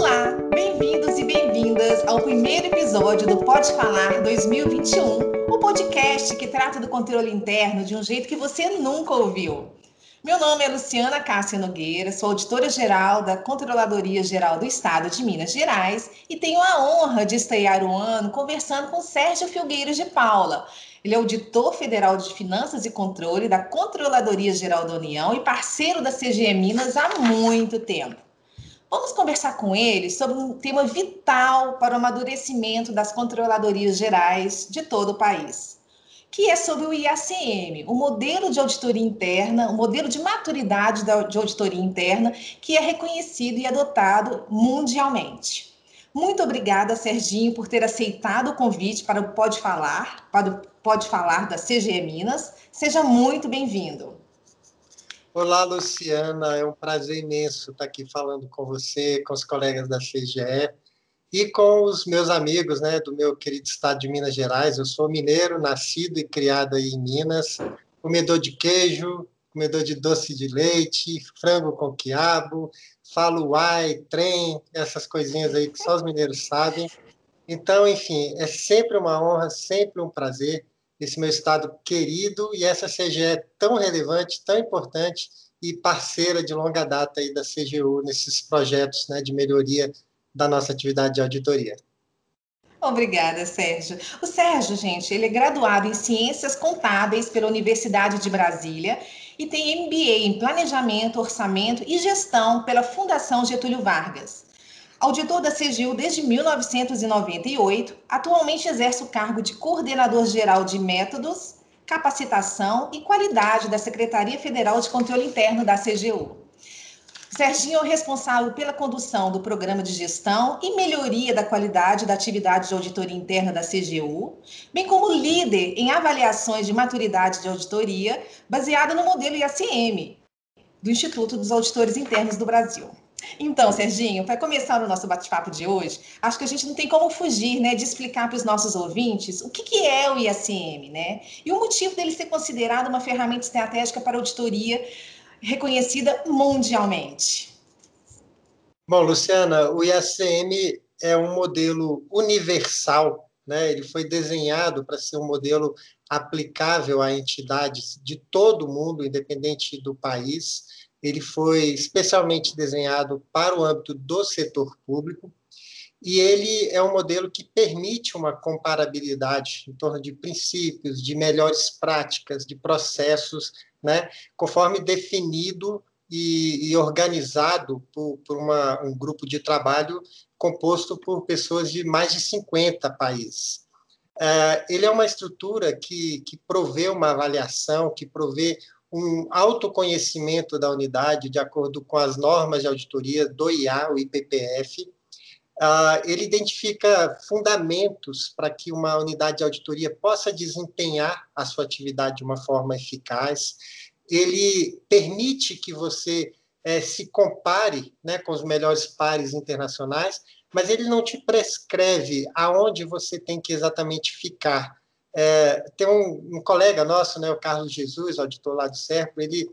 Olá, bem-vindos e bem-vindas ao primeiro episódio do Pode Falar 2021, o podcast que trata do controle interno de um jeito que você nunca ouviu. Meu nome é Luciana Cássia Nogueira, sou auditora-geral da Controladoria Geral do Estado de Minas Gerais e tenho a honra de estrear o ano conversando com Sérgio Filgueiras de Paula. Ele é auditor federal de Finanças e Controle da Controladoria Geral da União e parceiro da CGE Minas há muito tempo. Vamos conversar com ele sobre um tema vital para o amadurecimento das controladorias gerais de todo o país, que é sobre o IACM, o modelo de auditoria interna, o modelo de maturidade de auditoria interna, que é reconhecido e adotado mundialmente. Muito obrigada, Serginho, por ter aceitado o convite para o Pode Falar, para o Pode Falar da CGE Minas. Seja muito bem-vindo. Olá, Luciana. É um prazer imenso estar aqui falando com você, com os colegas da CGE e com os meus amigos né, do meu querido estado de Minas Gerais. Eu sou mineiro, nascido e criado aí em Minas, comedor de queijo, comedor de doce de leite, frango com quiabo, falo uai, trem, essas coisinhas aí que só os mineiros sabem. Então, enfim, é sempre uma honra, sempre um prazer esse meu estado querido e essa CGE tão relevante, tão importante e parceira de longa data aí da CGU nesses projetos né, de melhoria da nossa atividade de auditoria. Obrigada, Sérgio. O Sérgio, gente, ele é graduado em Ciências Contábeis pela Universidade de Brasília e tem MBA em Planejamento, Orçamento e Gestão pela Fundação Getúlio Vargas. Auditor da CGU desde 1998, atualmente exerce o cargo de coordenador geral de métodos, capacitação e qualidade da Secretaria Federal de Controle Interno da CGU. Serginho é o responsável pela condução do programa de gestão e melhoria da qualidade da atividade de auditoria interna da CGU, bem como líder em avaliações de maturidade de auditoria, baseada no modelo IACM, do Instituto dos Auditores Internos do Brasil. Então, Serginho, para começar o nosso bate-papo de hoje, acho que a gente não tem como fugir né, de explicar para os nossos ouvintes o que, que é o IACM, né? E o motivo dele ser considerado uma ferramenta estratégica para auditoria reconhecida mundialmente. Bom, Luciana, o IACM é um modelo universal, né? Ele foi desenhado para ser um modelo aplicável a entidades de todo o mundo, independente do país ele foi especialmente desenhado para o âmbito do setor público e ele é um modelo que permite uma comparabilidade em torno de princípios, de melhores práticas, de processos, né, conforme definido e, e organizado por, por uma, um grupo de trabalho composto por pessoas de mais de 50 países. Uh, ele é uma estrutura que, que provê uma avaliação, que provê um autoconhecimento da unidade de acordo com as normas de auditoria do IA, o IPPF. Uh, ele identifica fundamentos para que uma unidade de auditoria possa desempenhar a sua atividade de uma forma eficaz. Ele permite que você é, se compare né, com os melhores pares internacionais, mas ele não te prescreve aonde você tem que exatamente ficar. É, tem um, um, colega nosso, né, o Carlos Jesus, auditor lá do Serpo, ele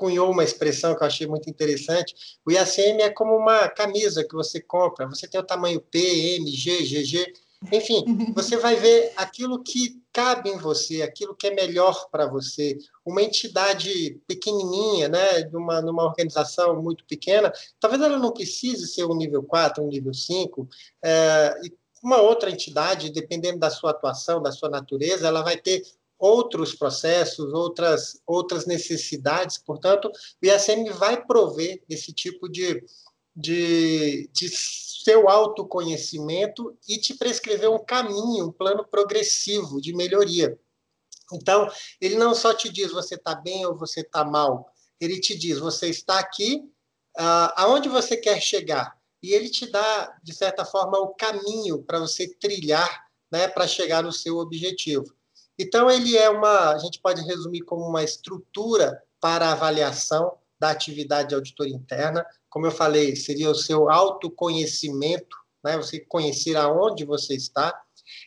cunhou uma expressão que eu achei muito interessante. O IACM é como uma camisa que você compra. Você tem o tamanho P, M, G, GG. Enfim, você vai ver aquilo que cabe em você, aquilo que é melhor para você. Uma entidade pequenininha, né, numa, numa organização muito pequena, talvez ela não precise ser um nível 4, um nível 5, é, e uma outra entidade, dependendo da sua atuação, da sua natureza, ela vai ter outros processos, outras, outras necessidades. Portanto, o ISM vai prover esse tipo de, de, de seu autoconhecimento e te prescrever um caminho, um plano progressivo de melhoria. Então, ele não só te diz você está bem ou você está mal, ele te diz você está aqui, uh, aonde você quer chegar, e ele te dá, de certa forma, o caminho para você trilhar né, para chegar no seu objetivo. Então, ele é uma, a gente pode resumir como uma estrutura para avaliação da atividade de auditoria interna. Como eu falei, seria o seu autoconhecimento, né, você conhecer aonde você está.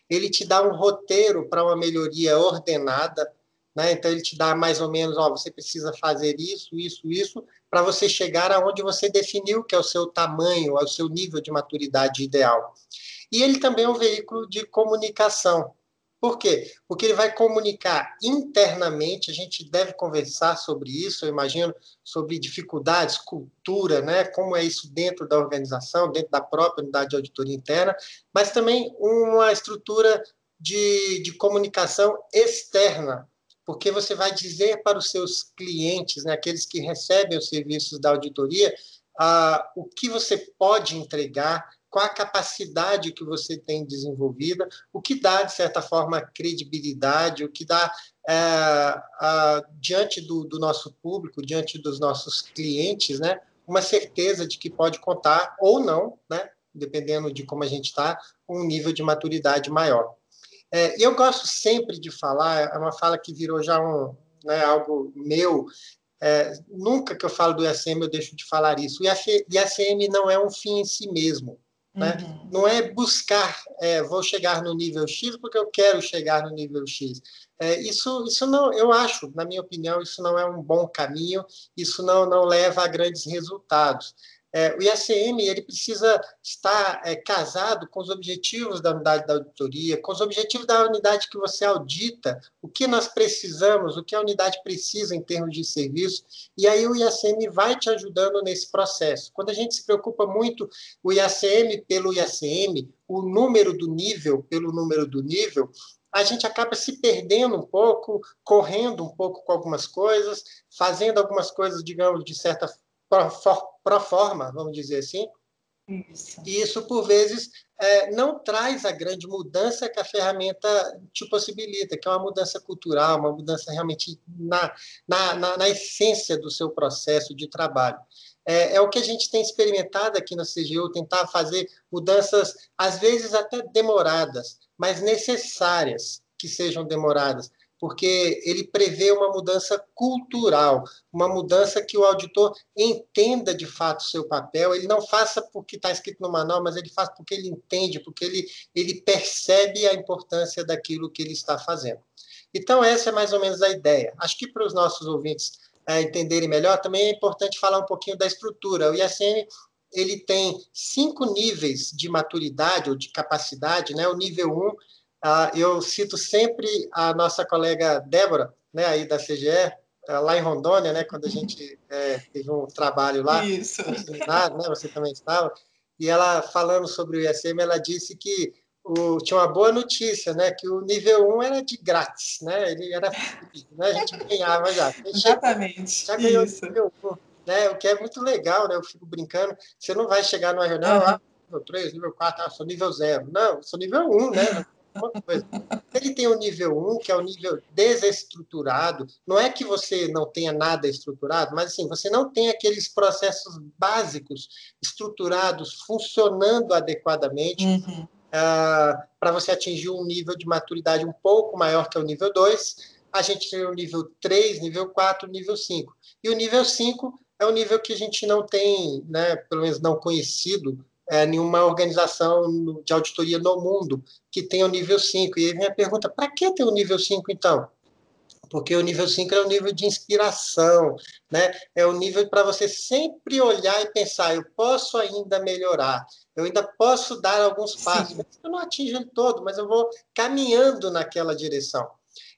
Ele te dá um roteiro para uma melhoria ordenada, né? então ele te dá mais ou menos, ó, você precisa fazer isso, isso, isso, para você chegar aonde você definiu que é o seu tamanho, é o seu nível de maturidade ideal. E ele também é um veículo de comunicação. Por quê? Porque ele vai comunicar internamente, a gente deve conversar sobre isso, eu imagino, sobre dificuldades, cultura, né? como é isso dentro da organização, dentro da própria unidade de auditoria interna, mas também uma estrutura de, de comunicação externa, porque você vai dizer para os seus clientes, né, aqueles que recebem os serviços da auditoria, ah, o que você pode entregar, qual a capacidade que você tem desenvolvida, o que dá, de certa forma, credibilidade, o que dá é, diante do, do, nosso público, diante dos nossos clientes, né, uma certeza de que pode contar ou não, né, dependendo de como a gente está, um nível de maturidade maior. É, eu gosto sempre de falar, é uma fala que virou já um, né, algo meu, é, nunca que eu falo do IACM eu deixo de falar isso. O IACM não é um fim em si mesmo. Né? Uhum. Não é buscar, é, vou chegar no nível X porque eu quero chegar no nível X. É, isso, isso não, eu acho, na minha opinião, isso não é um bom caminho, isso não, não leva a grandes resultados. É, o IACM ele precisa estar é, casado com os objetivos da unidade da auditoria, com os objetivos da unidade que você audita, o que nós precisamos, o que a unidade precisa em termos de serviço, e aí o IACM vai te ajudando nesse processo. Quando a gente se preocupa muito o IACM pelo IACM, o número do nível pelo número do nível, a gente acaba se perdendo um pouco, correndo um pouco com algumas coisas, fazendo algumas coisas, digamos, de certa pro forma, vamos dizer assim. Isso. E isso, por vezes, é, não traz a grande mudança que a ferramenta te possibilita, que é uma mudança cultural, uma mudança realmente na, na, na, na essência do seu processo de trabalho. É, é, o que a gente tem experimentado aqui na CGU, tentar fazer mudanças, às vezes até demoradas, mas necessárias que sejam demoradas, porque ele prevê uma mudança cultural, uma mudança que o auditor entenda de fato o seu papel, ele não faça porque está escrito no manual, mas ele faz porque ele entende, porque ele, ele percebe a importância daquilo que ele está fazendo. Então, essa é mais ou menos a ideia. Acho que para os nossos ouvintes é, entenderem melhor, também é importante falar um pouquinho da estrutura. O ISN ele tem cinco níveis de maturidade ou de capacidade, né? O nível 1 um eu cito sempre a nossa colega Débora, né, aí da CGE, eh, lá em Rondônia, né, quando a gente é, teve um trabalho lá, Isso. né, você também estava, e ela falando sobre o ISM, ela disse que o, tinha uma boa notícia, né, que o nível 1 era de grátis, né, ele era né, a gente ganhava já. Exatamente. Já ganhou Isso. nível 1, né, o que é muito legal, né, eu fico brincando, você não vai chegar numa reunião, uhum. ah, nível 3, nível 4, ah, sou nível 0. Não, sou nível 1, né, uma coisa. Ele tem o nível 1, que é o nível desestruturado. Não é que você não tenha nada estruturado, mas assim, você não tem aqueles processos básicos estruturados, funcionando adequadamente. Uhum. Uh, para você atingir um nível de maturidade um pouco maior que o nível 2, a gente tem o nível 3, nível 4, nível 5. E o nível 5 é o nível que a gente não tem, né, pelo menos não conhecido, é, nenhuma organização de auditoria no mundo que tenha o nível 5. E aí vem a pergunta: para que ter o nível 5 então? Porque o nível 5 é o nível de inspiração, né? é o nível para você sempre olhar e pensar: eu posso ainda melhorar, eu ainda posso dar alguns passos. Eu não atingo ele todo, mas eu vou caminhando naquela direção.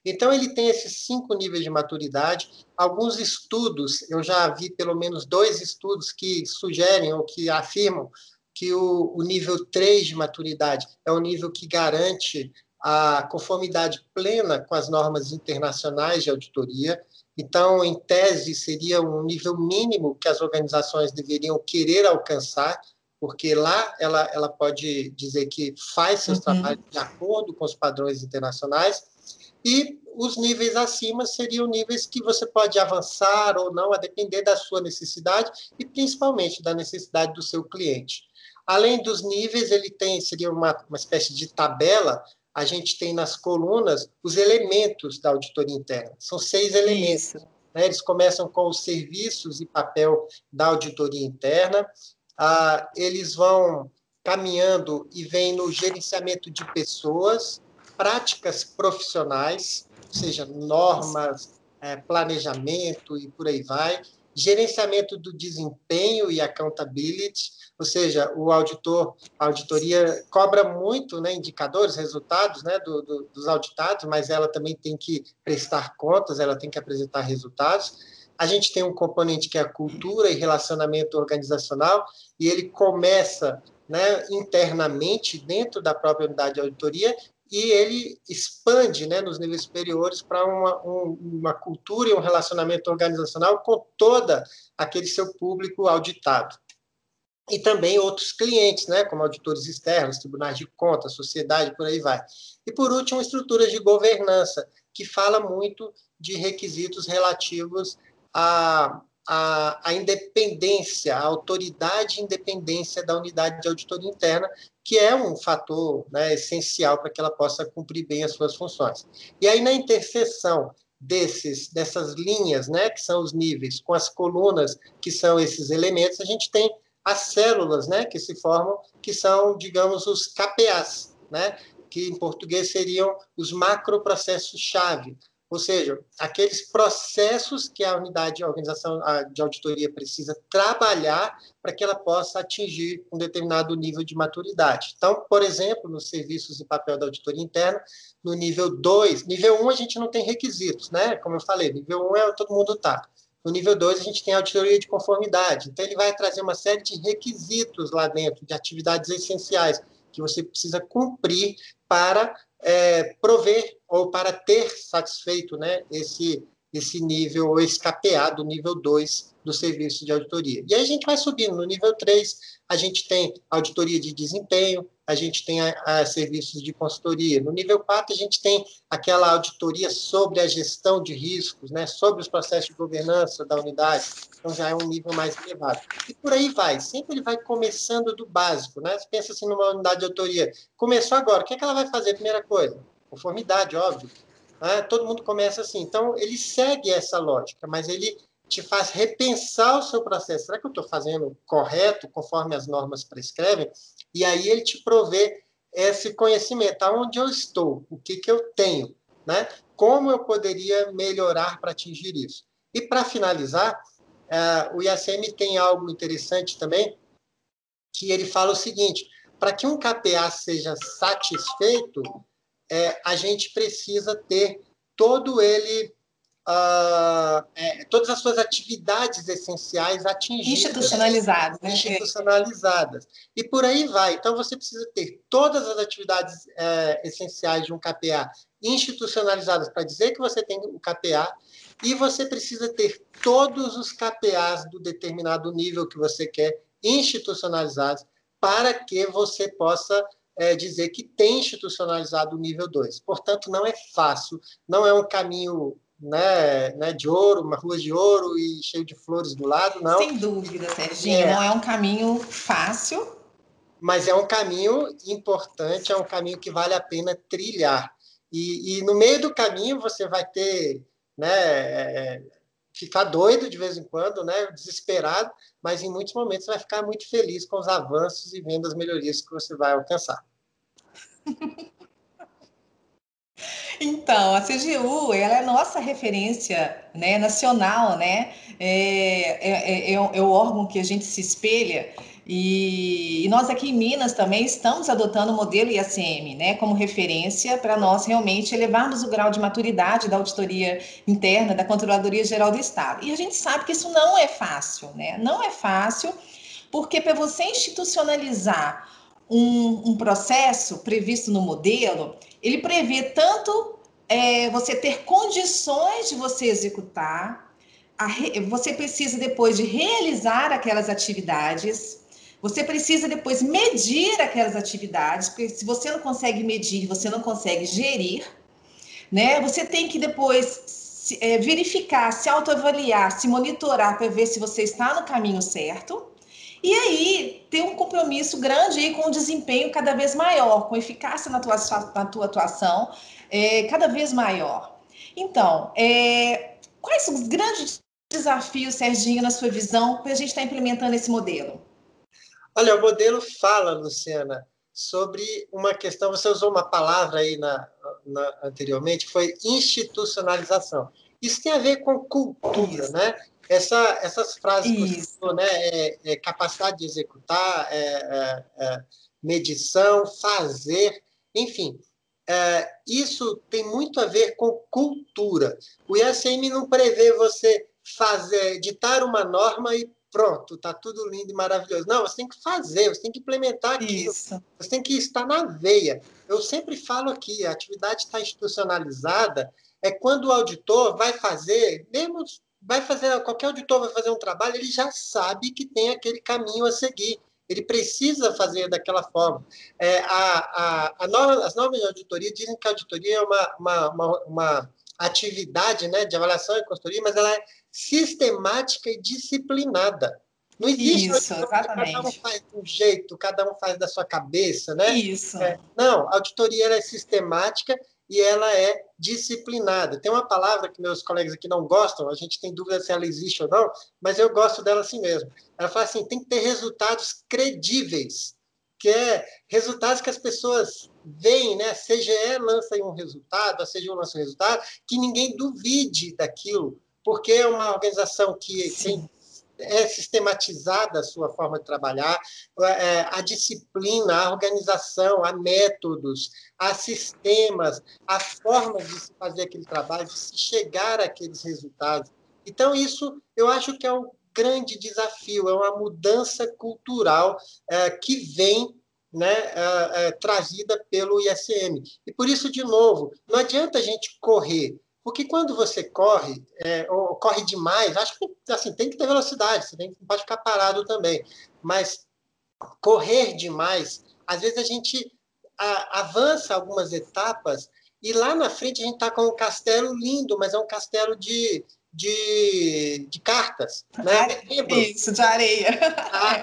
Então, ele tem esses cinco níveis de maturidade. Alguns estudos, eu já vi pelo menos dois estudos que sugerem ou que afirmam que o, o nível 3 de maturidade é o nível que garante a conformidade plena com as normas internacionais de auditoria. Então, em tese, seria um nível mínimo que as organizações deveriam querer alcançar, porque lá ela, ela pode dizer que faz seus uhum. trabalhos de acordo com os padrões internacionais, e os níveis acima seriam níveis que você pode avançar ou não, a depender da sua necessidade e principalmente da necessidade do seu cliente. Além dos níveis, ele tem, seria uma, uma espécie de tabela, a gente tem nas colunas os elementos da auditoria interna. São seis elementos. Né? Eles começam com os serviços e papel da auditoria interna, ah, eles vão caminhando e vêm no gerenciamento de pessoas, práticas profissionais, ou seja, normas, é, planejamento e por aí vai, gerenciamento do desempenho e accountability, ou seja, o auditor, a auditoria cobra muito né, indicadores, resultados né, do, do, dos auditados, mas ela também tem que prestar contas, ela tem que apresentar resultados. A gente tem um componente que é a cultura e relacionamento organizacional, e ele começa né, internamente dentro da própria unidade de auditoria e ele expande né, nos níveis superiores para uma, um, uma cultura e um relacionamento organizacional com toda aquele seu público auditado. E também outros clientes, né, como auditores externos, tribunais de contas, sociedade, por aí vai. E, por último, estruturas de governança, que fala muito de requisitos relativos à, à, à independência, à autoridade e independência da unidade de auditoria interna, que é um fator né, essencial para que ela possa cumprir bem as suas funções. E aí, na interseção desses, dessas linhas, né, que são os níveis, com as colunas, que são esses elementos, a gente tem as células né, que se formam, que são, digamos, os KPAs, né, que em português seriam os macroprocessos-chave, ou seja, aqueles processos que a unidade de organização de auditoria precisa trabalhar para que ela possa atingir um determinado nível de maturidade. Então, por exemplo, nos serviços de papel da auditoria interna, no nível 2, nível 1 um, a gente não tem requisitos, né? Como eu falei, nível 1 um é todo mundo está. No nível 2, a gente tem a auditoria de conformidade. Então, ele vai trazer uma série de requisitos lá dentro, de atividades essenciais, que você precisa cumprir para é, prover ou para ter satisfeito né, esse, esse nível, ou esse KPA do nível 2 do serviço de auditoria. E aí a gente vai subindo. No nível 3, a gente tem auditoria de desempenho, a gente tem a, a, serviços de consultoria. No nível 4, a gente tem aquela auditoria sobre a gestão de riscos, né, sobre os processos de governança da unidade. Então, já é um nível mais elevado. E por aí vai. Sempre ele vai começando do básico. Né? Você pensa assim numa unidade de auditoria. Começou agora, o que, é que ela vai fazer? Primeira coisa, conformidade, óbvio. Né? Todo mundo começa assim. Então, ele segue essa lógica, mas ele te faz repensar o seu processo. Será que eu estou fazendo correto, conforme as normas prescrevem? E aí ele te provê esse conhecimento, aonde eu estou, o que, que eu tenho, né? como eu poderia melhorar para atingir isso. E para finalizar, uh, o IACM tem algo interessante também, que ele fala o seguinte, para que um KPA seja satisfeito, é, a gente precisa ter todo ele Uh, é, todas as suas atividades essenciais atingidas. Institucionalizadas. Né? Institucionalizadas. E por aí vai. Então, você precisa ter todas as atividades é, essenciais de um KPA institucionalizadas para dizer que você tem o KPA, e você precisa ter todos os KPAs do determinado nível que você quer institucionalizados para que você possa é, dizer que tem institucionalizado o nível 2. Portanto, não é fácil, não é um caminho né, né, de ouro, uma rua de ouro e cheio de flores do lado, não. Sem dúvida, Serginho, é. não é um caminho fácil. Mas é um caminho importante, é um caminho que vale a pena trilhar. E, e no meio do caminho você vai ter, né, é, ficar doido de vez em quando, né, desesperado, mas em muitos momentos vai ficar muito feliz com os avanços e vendo as melhorias que você vai alcançar. Então, a CGU, ela é nossa referência né, nacional, né? É, é, é, é, o órgão que a gente se espelha. E, e, nós aqui em Minas também estamos adotando o modelo IACM, né, como referência para nós realmente elevarmos o grau de maturidade da auditoria interna da Controladoria Geral do Estado. E a gente sabe que isso não é fácil, né? Não é fácil, porque para você institucionalizar um, um processo previsto no modelo, ele prevê tanto é, você ter condições de você executar, re, você precisa depois de realizar aquelas atividades, você precisa depois medir aquelas atividades, porque se você não consegue medir, você não consegue gerir, né? Você tem que depois se, é, verificar, se autoavaliar, se monitorar para ver se você está no caminho certo. E aí, ter um compromisso grande aí com o desempenho cada vez maior, com eficácia na tua, na tua atuação é, cada vez maior. Então, é, quais são os grandes desafios, Serginho, na sua visão, para a gente estar tá implementando esse modelo? Olha, o modelo fala, Luciana, sobre uma questão, você usou uma palavra aí na, na, anteriormente, foi institucionalização. Isso tem a ver com cultura, né? Essa, essas frases Isso. que você falou, né? É, é capacidade de executar, é, é, é medição, fazer, enfim. É, isso tem muito a ver com cultura. O ISM não prevê você fazer, ditar uma norma e pronto, está tudo lindo e maravilhoso. Não, você tem que fazer, você tem que implementar aquilo. Isso. Você tem que estar na veia. Eu sempre falo aqui, a atividade está institucionalizada, é quando o auditor vai fazer, mesmo vai fazer, qualquer auditor vai fazer um trabalho, ele já sabe que tem aquele caminho a seguir. Ele precisa fazer daquela forma. É, a, a, a norma, as normas de auditoria dizem que a auditoria é uma, uma, uma, uma atividade né, de avaliação e consultoria, mas ela é sistemática e disciplinada. Não existe Isso, exatamente. cada um faz de um jeito, cada um faz da sua cabeça, né? Isso. É, não, a auditoria é sistemática e ela é disciplinada. Tem uma palavra que meus colegas aqui não gostam, a gente tem dúvida se ela existe ou não, mas eu gosto dela assim mesmo. Ela fala assim: tem que ter resultados credíveis, que é resultados que as pessoas veem, né? A CGE lança um resultado, a CGU lança um resultado, que ninguém duvide daquilo, porque é uma organização que tem é sistematizada a sua forma de trabalhar, é, a disciplina, a organização, há métodos, há sistemas, há formas de se fazer aquele trabalho, de se chegar àqueles resultados. Então, isso eu acho que é um grande desafio, é uma mudança cultural é, que vem né, é, trazida pelo ISM. E por isso, de novo, não adianta a gente correr, porque quando você corre, é, ou corre demais, acho que assim, tem que ter velocidade, você tem, não pode ficar parado também. Mas correr demais, às vezes a gente a, avança algumas etapas e lá na frente a gente está com um castelo lindo, mas é um castelo de, de, de cartas, né? Isso, de areia.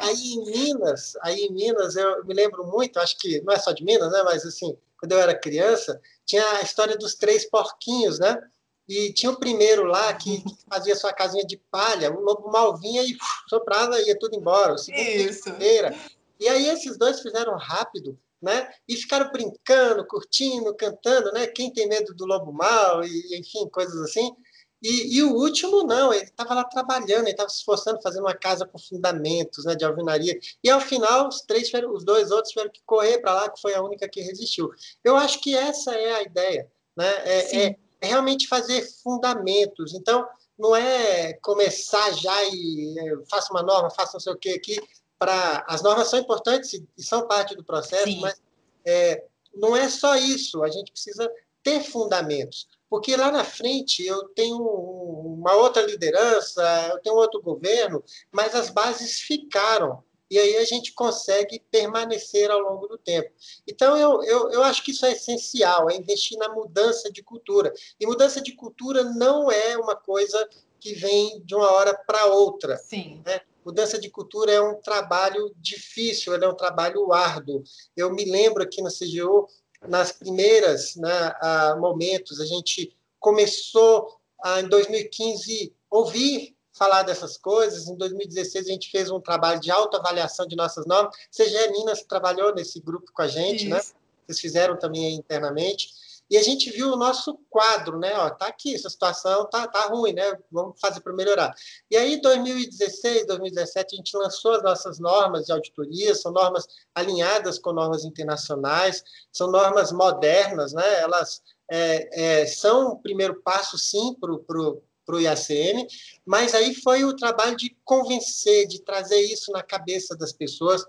Aí em Minas, aí em Minas eu me lembro muito, acho que não é só de Minas, né? Mas assim, quando eu era criança, tinha a história dos três porquinhos, né? E tinha o primeiro lá que, que fazia sua casinha de palha, o lobo mal vinha e soprava e ia tudo embora. O segundo Isso. E aí esses dois fizeram rápido, né? E ficaram brincando, curtindo, cantando, né? Quem tem medo do lobo mal e enfim, coisas assim. E, e o último não, ele estava lá trabalhando, ele estava se esforçando, fazendo uma casa com fundamentos, né, de alvenaria. E ao final os três, os dois outros tiveram que correr para lá, que foi a única que resistiu. Eu acho que essa é a ideia, né? É, é, realmente fazer fundamentos. Então, não é começar já e é, faça uma norma, faça não sei o que aqui. Para as normas são importantes e são parte do processo, Sim. mas é, não é só isso. A gente precisa ter fundamentos, porque lá na frente eu tenho uma outra liderança, eu tenho outro governo, mas as bases ficaram e aí a gente consegue permanecer ao longo do tempo. Então, eu, eu, eu acho que isso é essencial, é investir na mudança de cultura. E mudança de cultura não é uma coisa que vem de uma hora para outra. Sim. Né? Mudança de cultura é um trabalho difícil, é um trabalho árduo. Eu me lembro aqui no CGU, nas primeiras né, momentos, a gente começou a, em 2015 ouvir falar dessas coisas. Em 2016, a gente fez um trabalho de autoavaliação de nossas normas. CGE Minas trabalhou nesse grupo com a gente, né? Isso. né? Vocês fizeram também internamente. E a gente viu o nosso quadro, né? Ó, tá aqui, essa situação tá, tá ruim, né? Vamos fazer para melhorar. E aí, 2016, 2017, a gente lançou as nossas normas de auditoria, são normas alinhadas com normas internacionais, são normas modernas, né? Elas é, é, são o primeiro passo, sim, para para o IACM, mas aí foi o trabalho de convencer, de trazer isso na cabeça das pessoas.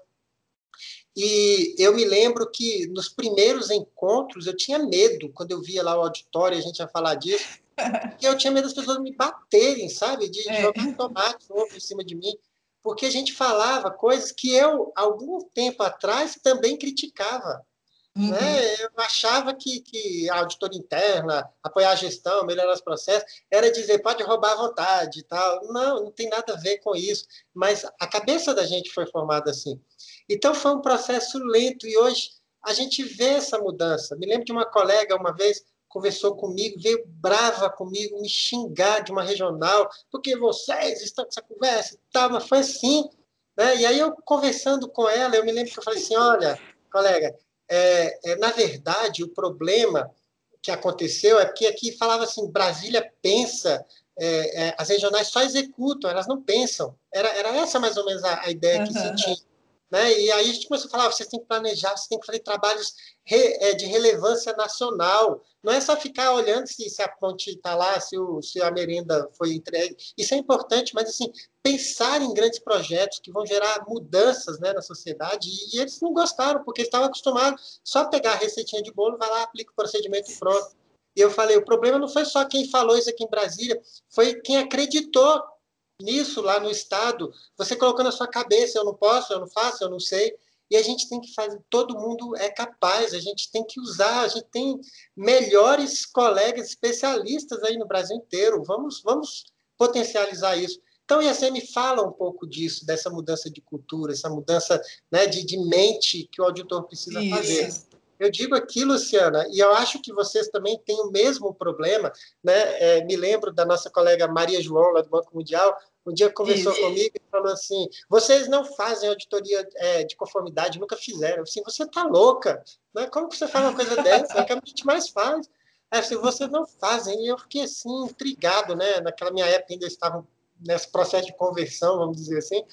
E eu me lembro que nos primeiros encontros eu tinha medo, quando eu via lá o auditório, a gente ia falar disso, porque eu tinha medo das pessoas me baterem, sabe? De é. jogar tomate ovo em cima de mim, porque a gente falava coisas que eu, algum tempo atrás, também criticava. Uhum. Né? Eu achava que, que a auditoria interna, apoiar a gestão, melhorar os processos, era dizer pode roubar à vontade e tal. Não, não tem nada a ver com isso. Mas a cabeça da gente foi formada assim. Então foi um processo lento e hoje a gente vê essa mudança. Me lembro de uma colega uma vez conversou comigo, veio brava comigo, me xingar de uma regional, porque vocês estão com essa conversa e tal, mas foi assim. Né? E aí eu conversando com ela, eu me lembro que eu falei assim, olha, colega, é, é, na verdade, o problema que aconteceu é porque aqui falava assim, Brasília pensa, é, é, as regionais só executam, elas não pensam. Era, era essa mais ou menos a, a ideia uhum. que se tinha. Né? E aí a gente começou a falar, vocês têm que planejar, vocês têm que fazer trabalhos re, é, de relevância nacional. Não é só ficar olhando se, se a ponte está lá, se, o, se a merenda foi entregue. Isso é importante, mas assim, pensar em grandes projetos que vão gerar mudanças né, na sociedade. E, e eles não gostaram, porque estavam acostumados só a pegar a receitinha de bolo, vai lá, aplica o procedimento pronto. E eu falei, o problema não foi só quem falou isso aqui em Brasília, foi quem acreditou nisso lá no Estado, você colocou na sua cabeça, eu não posso, eu não faço, eu não sei. E a gente tem que fazer, todo mundo é capaz, a gente tem que usar, a gente tem melhores colegas especialistas aí no Brasil inteiro. Vamos, vamos potencializar isso. Então, a IACM fala um pouco disso, dessa mudança de cultura, essa mudança né, de, de mente que o auditor precisa isso. fazer. Eu digo aqui, Luciana, e eu acho que vocês também têm o mesmo problema, né? É, me lembro da nossa colega Maria João, lá do Banco Mundial, um dia conversou comigo e falou assim: vocês não fazem auditoria é, de conformidade, nunca fizeram. Assim, você está louca, né? Como que você faz uma coisa dessa? É que a gente mais faz. É, assim, vocês não fazem. E eu fiquei assim, intrigado, né? Naquela minha época ainda estavam nesse processo de conversão, vamos dizer assim.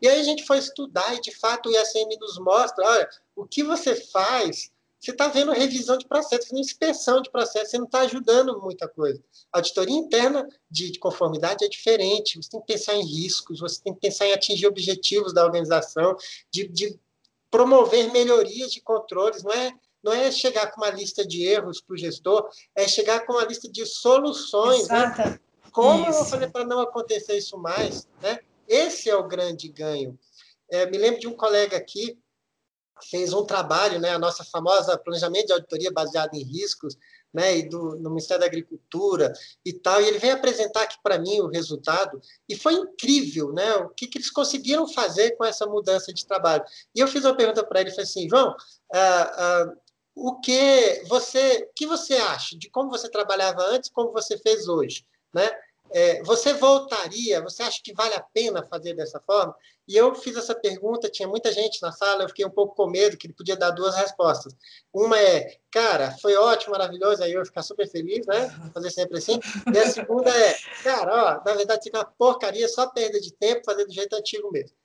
E aí a gente foi estudar e, de fato, o ISM nos mostra, olha, o que você faz você está vendo revisão de processo, inspeção de processo, você não está ajudando muita coisa. A auditoria interna de, de, conformidade é diferente, você tem que pensar em riscos, você tem que pensar em atingir objetivos da organização, de, de promover melhorias de controles, não é, não é chegar com uma lista de erros para o gestor, é chegar com uma lista de soluções. Né? Como isso. eu vou fazer para não acontecer isso mais? Né? Esse é o grande ganho. É, me lembro de um colega aqui fez um trabalho, né, a nossa famosa planejamento de auditoria baseado em riscos, né, e do, no Ministério da Agricultura e tal, e ele veio apresentar aqui para mim o resultado, e foi incrível, né, o que, que eles conseguiram fazer com essa mudança de trabalho. E eu fiz uma pergunta para ele, falei assim, João, ah, ah, o que você, que você acha de como você trabalhava antes, como você fez hoje, né? É, você voltaria? Você acha que vale a pena fazer dessa forma? E eu fiz essa pergunta, tinha muita gente na sala, eu fiquei um pouco com medo que ele podia dar duas respostas. Uma é, cara, foi ótimo, maravilhoso, aí eu ia ficar super feliz, né? Fazer sempre assim. E a segunda é, cara, ó, na verdade, é uma porcaria, só perda de tempo, fazer do jeito antigo mesmo.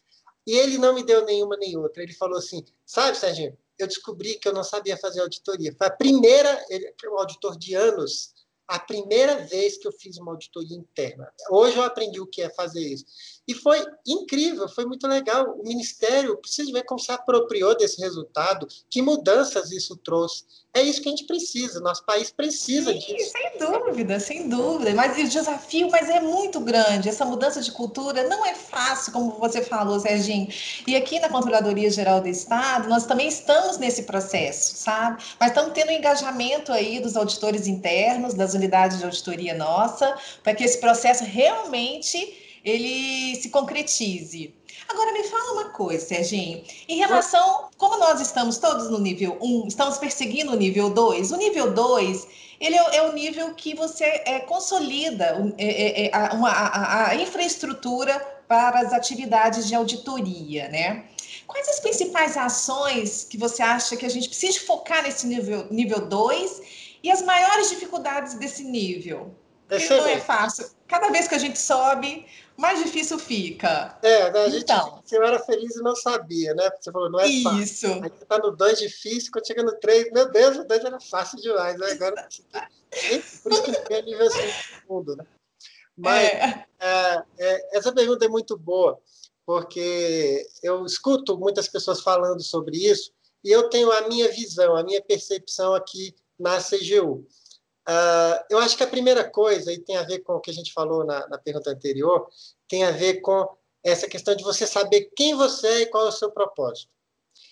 E ele não me deu nenhuma nem outra. Ele falou assim: sabe, Serginho, eu descobri que eu não sabia fazer auditoria. Foi a primeira, ele foi um auditor de anos, a primeira vez que eu fiz uma auditoria interna. Hoje eu aprendi o que é fazer isso. E foi incrível, foi muito legal. O Ministério precisa ver como se apropriou desse resultado, que mudanças isso trouxe. É isso que a gente precisa, nosso país precisa Sim, disso. Sem dúvida, sem dúvida. Mas o desafio mas é muito grande. Essa mudança de cultura não é fácil, como você falou, Serginho. E aqui na Controladoria Geral do Estado, nós também estamos nesse processo, sabe? Mas estamos tendo um engajamento aí dos auditores internos, das unidades de auditoria nossa, para que esse processo realmente ele se concretize. Agora me fala uma coisa, Serginho. Em relação, como nós estamos todos no nível 1, estamos perseguindo o nível 2, o nível 2 ele é, é, o nível que você é, consolida é, é, é, a, uma, a, a, infraestrutura para as atividades de auditoria, né? Quais as principais ações que você acha que a gente precisa focar nesse nível, nível 2 e as maiores dificuldades desse nível? Porque não é fácil. Cada vez que a gente sobe, mais difícil fica. É, né? a gente então, eu era feliz e não sabia, né? Você falou, não é isso. fácil. Isso. Aí tá no 2 difícil, quando chega no 3, meu Deus, o 2 era fácil demais. Né? Agora, por isso que tem nível assim mundo, né? Mas é. É, é, essa pergunta é muito boa, porque eu escuto muitas pessoas falando sobre isso e eu tenho a minha visão, a minha percepção aqui na CGU. Uh, eu acho que a primeira coisa, e tem a ver com o que a gente falou na, na, pergunta anterior, tem a ver com essa questão de você saber quem você é e qual é o seu propósito.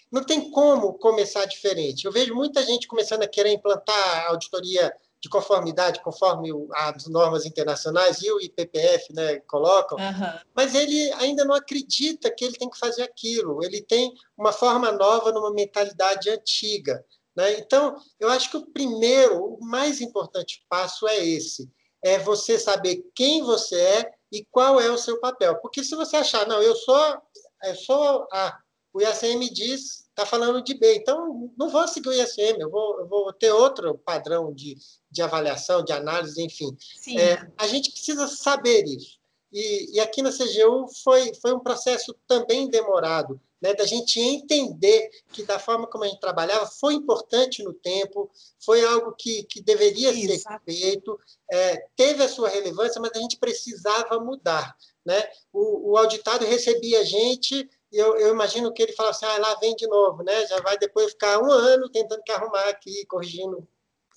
Não tem como começar diferente. Eu vejo muita gente começando a querer implantar auditoria de conformidade, conforme as normas internacionais e o IPPF né, colocam, uhum. mas ele ainda não acredita que ele tem que fazer aquilo. Ele tem uma forma nova numa mentalidade antiga. Né? Então, eu acho que o primeiro, o mais importante passo é esse: é você saber quem você é e qual é o seu papel. Porque se você achar, não, eu sou, eu sou a, o IACM diz, está falando de B. Então, não vou seguir o ISM, eu vou, eu vou ter outro padrão de, de avaliação, de análise, enfim. É, a gente precisa saber isso. E, e, aqui na CGU foi, foi um processo também demorado, né, da gente entender que da forma como a gente trabalhava foi importante no tempo, foi algo que, que deveria Isso. ser feito, é, teve a sua relevância, mas a gente precisava mudar. Né? O, o auditado recebia a gente e eu, eu, imagino que ele fala assim, ah, lá vem de novo, né? Já vai depois ficar um ano tentando que arrumar aqui, corrigindo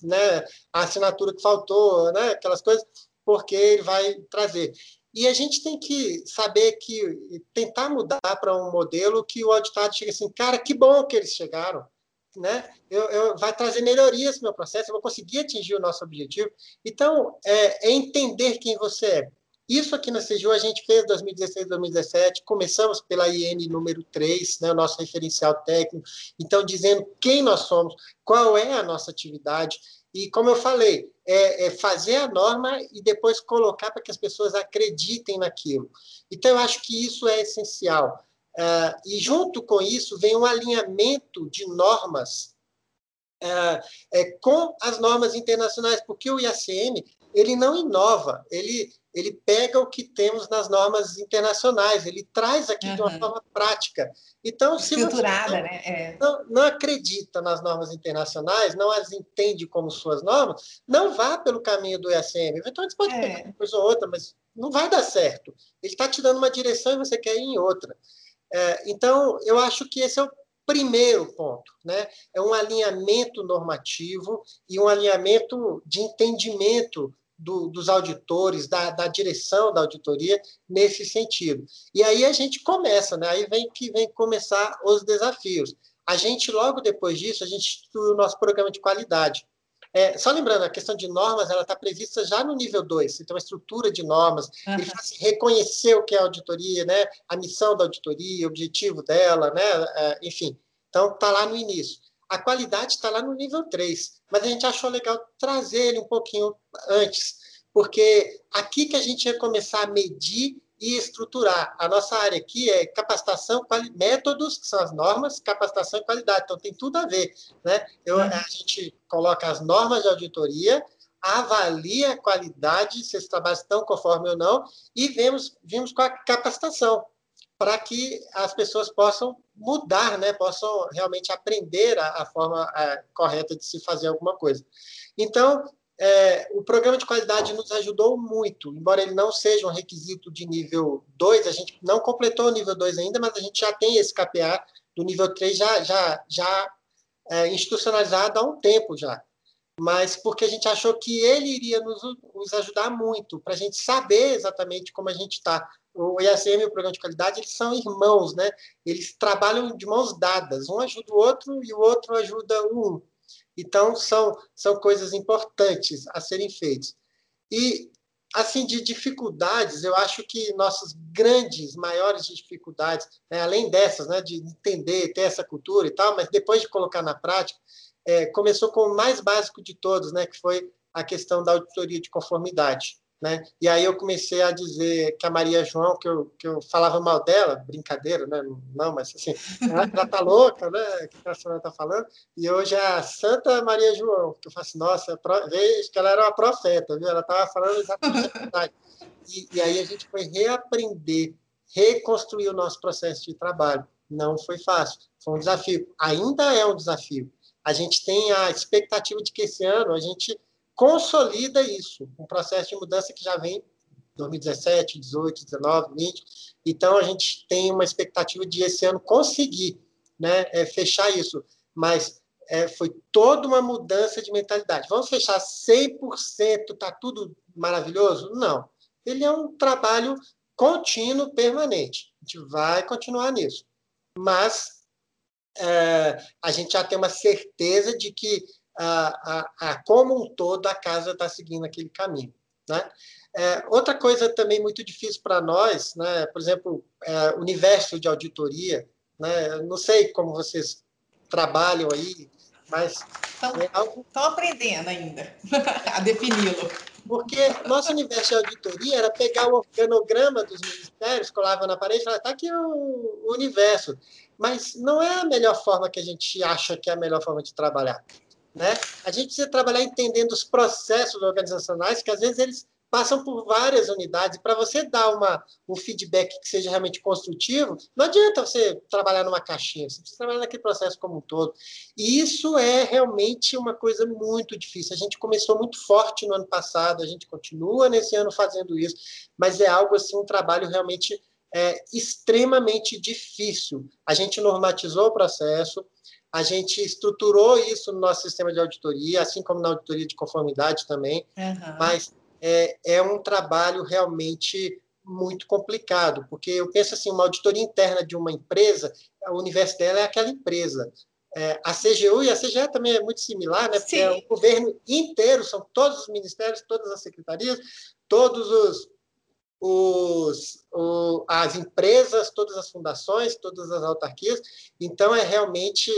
né, a assinatura que faltou, né? Aquelas coisas, porque ele vai trazer. E a gente tem que saber que tentar mudar para um modelo que o auditado chegue assim, cara, que bom que eles chegaram, né? Eu, eu vai trazer melhorias no meu processo, eu vou conseguir atingir o nosso objetivo. Então, é, é entender quem você é. Isso aqui na CGU a gente fez 2016, 2017, começamos pela IN número 3, né, o nosso referencial técnico, então dizendo quem nós somos, qual é a nossa atividade, e, como eu falei, é, é fazer a norma e depois colocar para que as pessoas acreditem naquilo. Então, eu acho que isso é essencial. Uh, e, junto com isso, vem um alinhamento de normas uh, é, com as normas internacionais, porque o IACM ele não inova, ele, ele pega o que temos nas normas internacionais, ele traz aqui uhum. de uma forma prática. Então, se você não, né? É. não, não, acredita nas normas internacionais, não as entende como suas normas, não vá pelo caminho do ESM. Eventualmente você pode é. pegar uma coisa ou outra, mas não vai dar certo. Ele está te dando uma direção e você quer ir em outra. É, então, eu acho que esse é o primeiro ponto, né? É um alinhamento normativo e um alinhamento de entendimento do, dos auditores, da, da, direção da auditoria nesse sentido. E aí a gente começa, né? aí vem que vem começar os desafios. A gente, logo depois disso, a gente institui o nosso programa de qualidade. É, só lembrando, a questão de normas ela está prevista já no nível 2, então a estrutura de normas, uhum. ele faz reconhecer o que é a auditoria, né? a missão da auditoria, o objetivo dela, né? É, enfim. Então, está lá no início. A qualidade está lá no nível 3, mas a gente achou legal trazer ele um pouquinho antes, porque aqui que a gente ia começar a medir e estruturar. A nossa área aqui é capacitação, métodos, que são as normas, capacitação e qualidade. Então, tem tudo a ver. Né? Eu, a gente coloca as normas de auditoria, avalia a qualidade, se esses trabalhos estão conforme ou não, e vemos, vimos com a capacitação para que as pessoas possam mudar, né? possam realmente aprender a, a forma a, correta de se fazer alguma coisa. Então, é, o programa de qualidade nos ajudou muito, embora ele não seja um requisito de nível 2, a gente não completou o nível 2 ainda, mas a gente já tem esse KPA do nível 3 já, já, já é, institucionalizado há um tempo já. Mas porque a gente achou que ele iria nos, nos ajudar muito, para a gente saber exatamente como a gente está o IACM e o programa de qualidade, eles são irmãos, né? Eles trabalham de mãos dadas, um ajuda o outro e o outro ajuda um. Então, são, são coisas importantes a serem feitas. E, assim, de dificuldades, eu acho que nossas grandes, maiores dificuldades, né, além dessas, né, de entender, ter essa cultura e tal, mas depois de colocar na prática, é, começou com o mais básico de todos, né, que foi a questão da auditoria de conformidade. Né? E aí eu comecei a dizer que a Maria João, que eu, que eu falava mal dela, brincadeira, né? Não, mas assim, ela, ela tá louca, né? Que a senhora tá falando. E hoje é a Santa Maria João, que eu faço, assim, nossa, vejo que ela era uma profeta, viu? Ela estava falando exatamente a verdade. E, e aí a gente foi reaprender, reconstruir o nosso processo de trabalho. Não foi fácil, foi um desafio. Ainda é um desafio. A gente tem a expectativa de que esse ano a gente consolida isso, um processo de mudança que já vem 2017, 18, 19, 20. Então, a gente tem uma expectativa de esse ano conseguir né, é, fechar isso. Mas é, foi toda uma mudança de mentalidade. Vamos fechar 100%, está tudo maravilhoso? Não. Ele é um trabalho contínuo, permanente. A gente vai continuar nisso. Mas é, a gente já tem uma certeza de que a, a, a como um todo a casa está seguindo aquele caminho. Né? É, outra coisa também muito difícil para nós, né? por exemplo, é, universo de auditoria, né? não sei como vocês trabalham aí, mas... Estão é algo... aprendendo ainda a defini-lo. Porque nosso universo de auditoria era pegar o organograma dos ministérios, colava na parede e falar, está aqui o, o universo. mas não é a melhor forma que a gente acha que é a melhor forma de trabalhar. Né? A gente precisa trabalhar entendendo os processos organizacionais, que às vezes eles passam por várias unidades. Para você dar uma, um feedback que seja realmente construtivo, não adianta você trabalhar numa caixinha, você precisa trabalhar naquele processo como um todo. E isso é realmente uma coisa muito difícil. A gente começou muito forte no ano passado, a gente continua nesse ano fazendo isso, mas é algo assim, um trabalho realmente é, extremamente difícil. A gente normatizou o processo, a gente estruturou isso no nosso sistema de auditoria, assim como na auditoria de conformidade também, uhum. mas é, é um trabalho realmente muito complicado, porque eu penso assim, uma auditoria interna de uma empresa, o universo dela é aquela empresa. É, a CGU e a CGE também é muito similar, né? Porque é o governo inteiro, são todos os ministérios, todas as secretarias, todos os, os, o, as empresas, todas as fundações, todas as autarquias. Então, é realmente.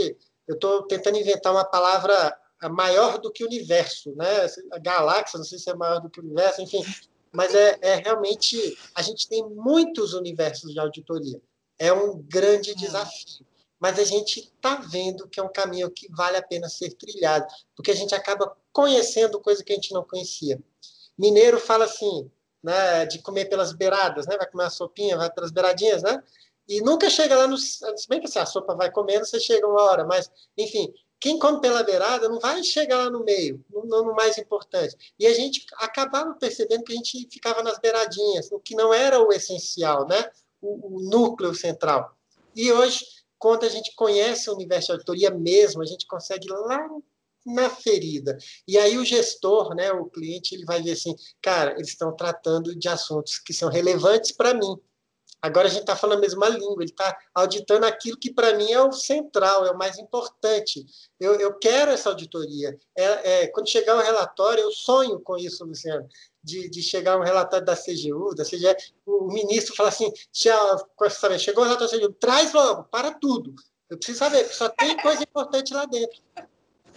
Eu estou tentando inventar uma palavra maior do que o universo, né? A galáxia, não sei se é maior do que o universo, enfim. Mas é, é realmente. A gente tem muitos universos de auditoria. É um grande é. desafio. Mas a gente está vendo que é um caminho que vale a pena ser trilhado, porque a gente acaba conhecendo coisa que a gente não conhecia. Mineiro fala assim: né, de comer pelas beiradas, né? Vai comer uma sopinha, vai pelas beiradinhas, né? E nunca chega lá no. Se bem que assim, a sopa vai comendo, você chega uma hora, mas, enfim, quem come pela beirada não vai chegar lá no meio, no, no, mais importante. E a gente acabava percebendo que a gente ficava nas beiradinhas, o que não era o essencial, né? O, o núcleo central. E hoje, quando a gente conhece o universo de auditoria mesmo, a gente consegue lá na ferida. E aí o gestor, né, o cliente, ele vai ver assim, cara, eles estão tratando de assuntos que são relevantes para mim. Agora a gente está falando a mesma língua, ele está auditando aquilo que para mim é o central, é o mais importante. Eu, eu quero essa auditoria. É, é, quando chegar o relatório, eu sonho com isso, Luciano, de, de chegar um relatório da CGU, da CGE, o ministro fala assim, chegou o relatório da CGU, traz logo, para tudo. Eu preciso saber, só tem coisa importante lá dentro.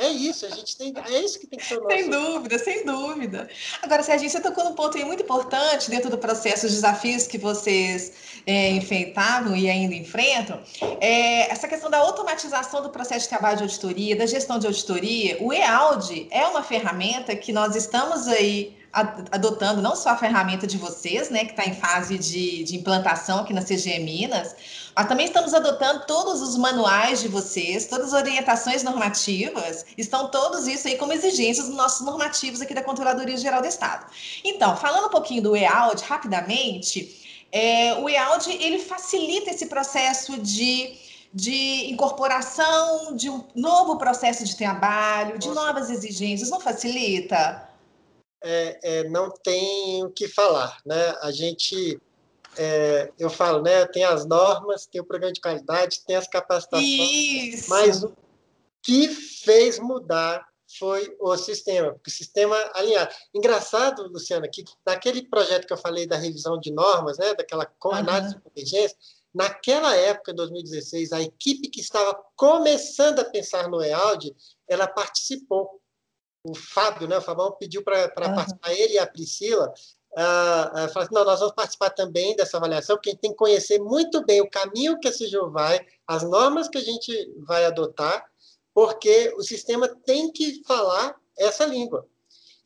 É isso, a gente tem. É isso que tem que ser nosso. Sem dúvida, sem dúvida. Agora, Serginho, você tocou num ponto aí muito importante dentro do processo, os desafios que vocês é, enfrentavam e ainda enfrentam. É, essa questão da automatização do processo de trabalho de auditoria, da gestão de auditoria. O EALD é uma ferramenta que nós estamos aí adotando não só a ferramenta de vocês, né, que está em fase de, de implantação aqui na CGE Minas, mas também estamos adotando todos os manuais de vocês, todas as orientações normativas, estão todos isso aí como exigências dos nossos normativos aqui da Controladoria Geral do Estado. Então, falando um pouquinho do EALD rapidamente, é, o EALD ele facilita esse processo de de incorporação de um novo processo de trabalho, de Nossa. novas exigências, não facilita? É, é, não tem o que falar, né? A gente é, eu falo, né? Tem as normas, tem o programa de qualidade, tem as capacitações. Isso. Mas o que fez mudar foi o sistema, o sistema alinhado. Engraçado, Luciana, que naquele projeto que eu falei da revisão de normas, né, daquela análise uhum. de convergência, naquela época, em 2016, a equipe que estava começando a pensar no EALD, ela participou. O Fábio, né, o Fabão pediu para uhum. participar, ele e a Priscila, uh, uh, assim, não, nós vamos participar também dessa avaliação, porque a gente tem que conhecer muito bem o caminho que a CIGIO vai, as normas que a gente vai adotar, porque o sistema tem que falar essa língua.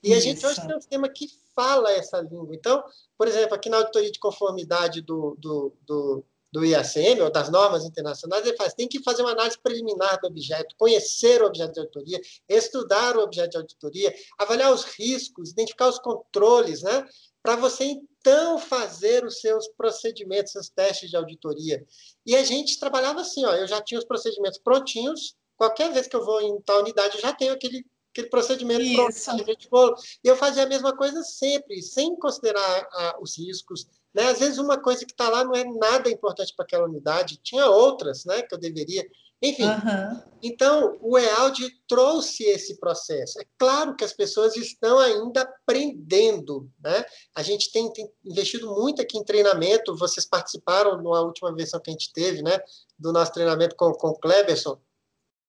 E Isso. a gente hoje tem um sistema que fala essa língua. Então, por exemplo, aqui na auditoria de conformidade do, do, do, do IACM, ou das normas internacionais, ele faz, tem que fazer uma análise preliminar do objeto, conhecer o objeto de auditoria, estudar o objeto de auditoria, avaliar os riscos, identificar os controles, né? Para você então fazer os seus procedimentos, seus testes de auditoria. E a gente trabalhava assim, ó, eu já tinha os procedimentos prontinhos, qualquer vez que eu vou em tal unidade, eu já tenho aquele, aquele procedimento Isso. pronto. E eu fazia a mesma coisa sempre, sem considerar ah, os riscos. Né? Às vezes uma coisa que está lá não é nada importante para aquela unidade, tinha outras né, que eu deveria. Enfim, uhum. então o EALD trouxe esse processo. É claro que as pessoas estão ainda aprendendo. Né? A gente tem, tem investido muito aqui em treinamento. Vocês participaram na última versão que a gente teve, né? Do nosso treinamento com, com o Kleberson.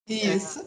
Isso.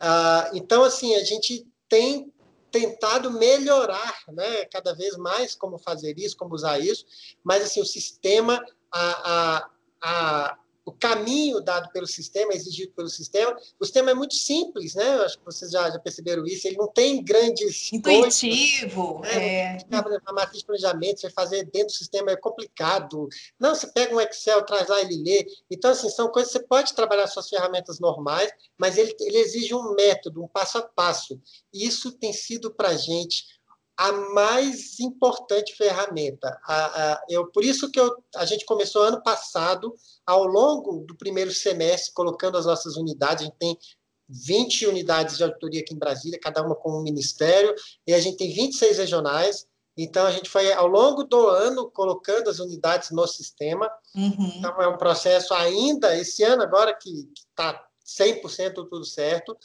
É. então, assim, a gente tem tentado melhorar, né, cada vez mais como fazer isso, como usar isso, mas assim o sistema, a, a, a o caminho dado pelo sistema, exigido pelo sistema. O sistema é muito simples, né? Eu acho que vocês já, já perceberam isso. Ele não tem grandes. Intuitivo. Coisas, né? é. A matriz de planejamento, você fazer dentro do sistema é complicado. Não, você pega um Excel, traz lá, ele lê. Então, assim, são coisas que você pode trabalhar suas ferramentas normais, mas ele, ele exige um método, um passo a passo. E isso tem sido para a gente a mais importante ferramenta. A, a, eu, por isso que eu, a gente começou ano passado, ao longo do primeiro semestre, colocando as nossas unidades. A gente tem 20 unidades de auditoria aqui em Brasília, cada uma com um ministério, e a gente tem 26 regionais. Então, a gente foi, ao longo do ano, colocando as unidades no sistema. Uhum. Então, é um processo ainda, esse ano agora, que está 100% tudo certo,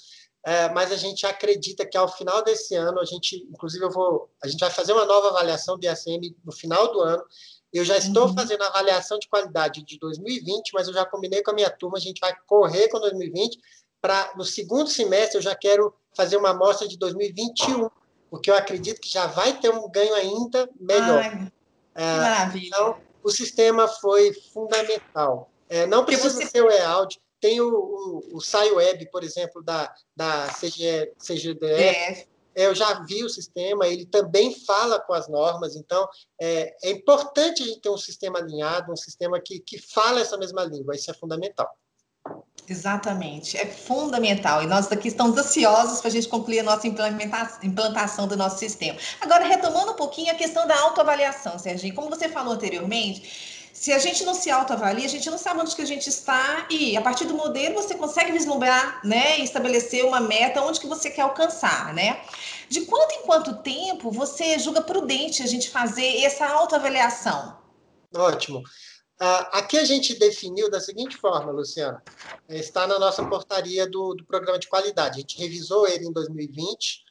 é, mas a gente acredita que ao final desse ano, a gente, inclusive, eu vou, a gente vai fazer uma nova avaliação do IACM no final do ano. Eu já estou uhum. fazendo a avaliação de qualidade de 2020, mas eu já combinei com a minha turma, a gente vai correr com 2020 para no segundo semestre eu já quero fazer uma amostra de 2021, porque eu acredito que já vai ter um ganho ainda melhor. Ai, é, maravilha. Então, o sistema foi fundamental. É, não precisa você... ser o e-audi, tem o, o, o SciWeb, por exemplo, da, da CG, CGDF. É. Eu já vi o sistema, ele também fala com as normas, então é, é importante a gente ter um sistema alinhado, um sistema que, que fala essa mesma língua, isso é fundamental. Exatamente, é fundamental. E nós aqui estamos ansiosos para a gente concluir a nossa implantação do nosso sistema. Agora, retomando um pouquinho a questão da autoavaliação, Serginho, como você falou anteriormente, se a gente não se autoavalia, a gente não sabe onde que a gente está e a partir do modelo você consegue vislumbrar, né, e estabelecer uma meta onde que você quer alcançar, né? De quanto em quanto tempo você julga prudente a gente fazer essa autoavaliação? Ótimo. Uh, aqui a gente definiu da seguinte forma, Luciana, está na nossa portaria do, do programa de qualidade. A gente revisou ele em 2020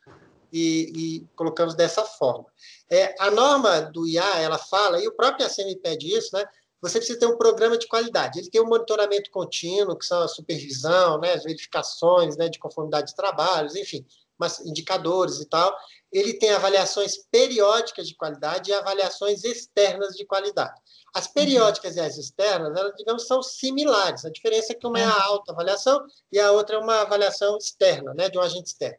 e, e colocamos dessa forma. É, a norma do IA, ela fala, e o próprio ACM pede isso, né? Você precisa ter um programa de qualidade. Ele tem um monitoramento contínuo, que são a supervisão, né, as verificações né, de conformidade de trabalhos, enfim, mas indicadores e tal. Ele tem avaliações periódicas de qualidade e avaliações externas de qualidade. As periódicas e as externas, elas, digamos, são similares. A diferença é que uma é a alta avaliação e a outra é uma avaliação externa, né, de um agente externo.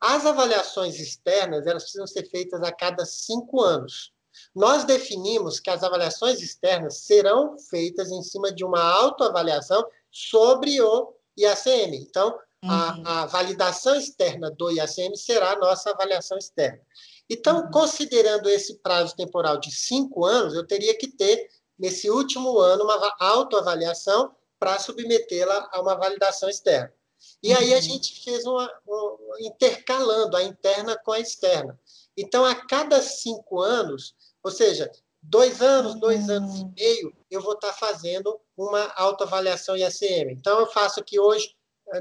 As avaliações externas elas precisam ser feitas a cada cinco anos. Nós definimos que as avaliações externas serão feitas em cima de uma autoavaliação sobre o IACM. Então, uhum. a, a, validação externa do IACM será a nossa avaliação externa. Então, uhum. considerando esse prazo temporal de cinco anos, eu teria que ter, nesse último ano, uma autoavaliação para submetê-la a uma validação externa. E aí a uhum. gente fez uma, uma, intercalando a interna com a externa. Então, a cada cinco anos, ou seja, dois anos, dois anos e meio, eu vou estar fazendo uma autoavaliação IACM. Então, eu faço aqui hoje,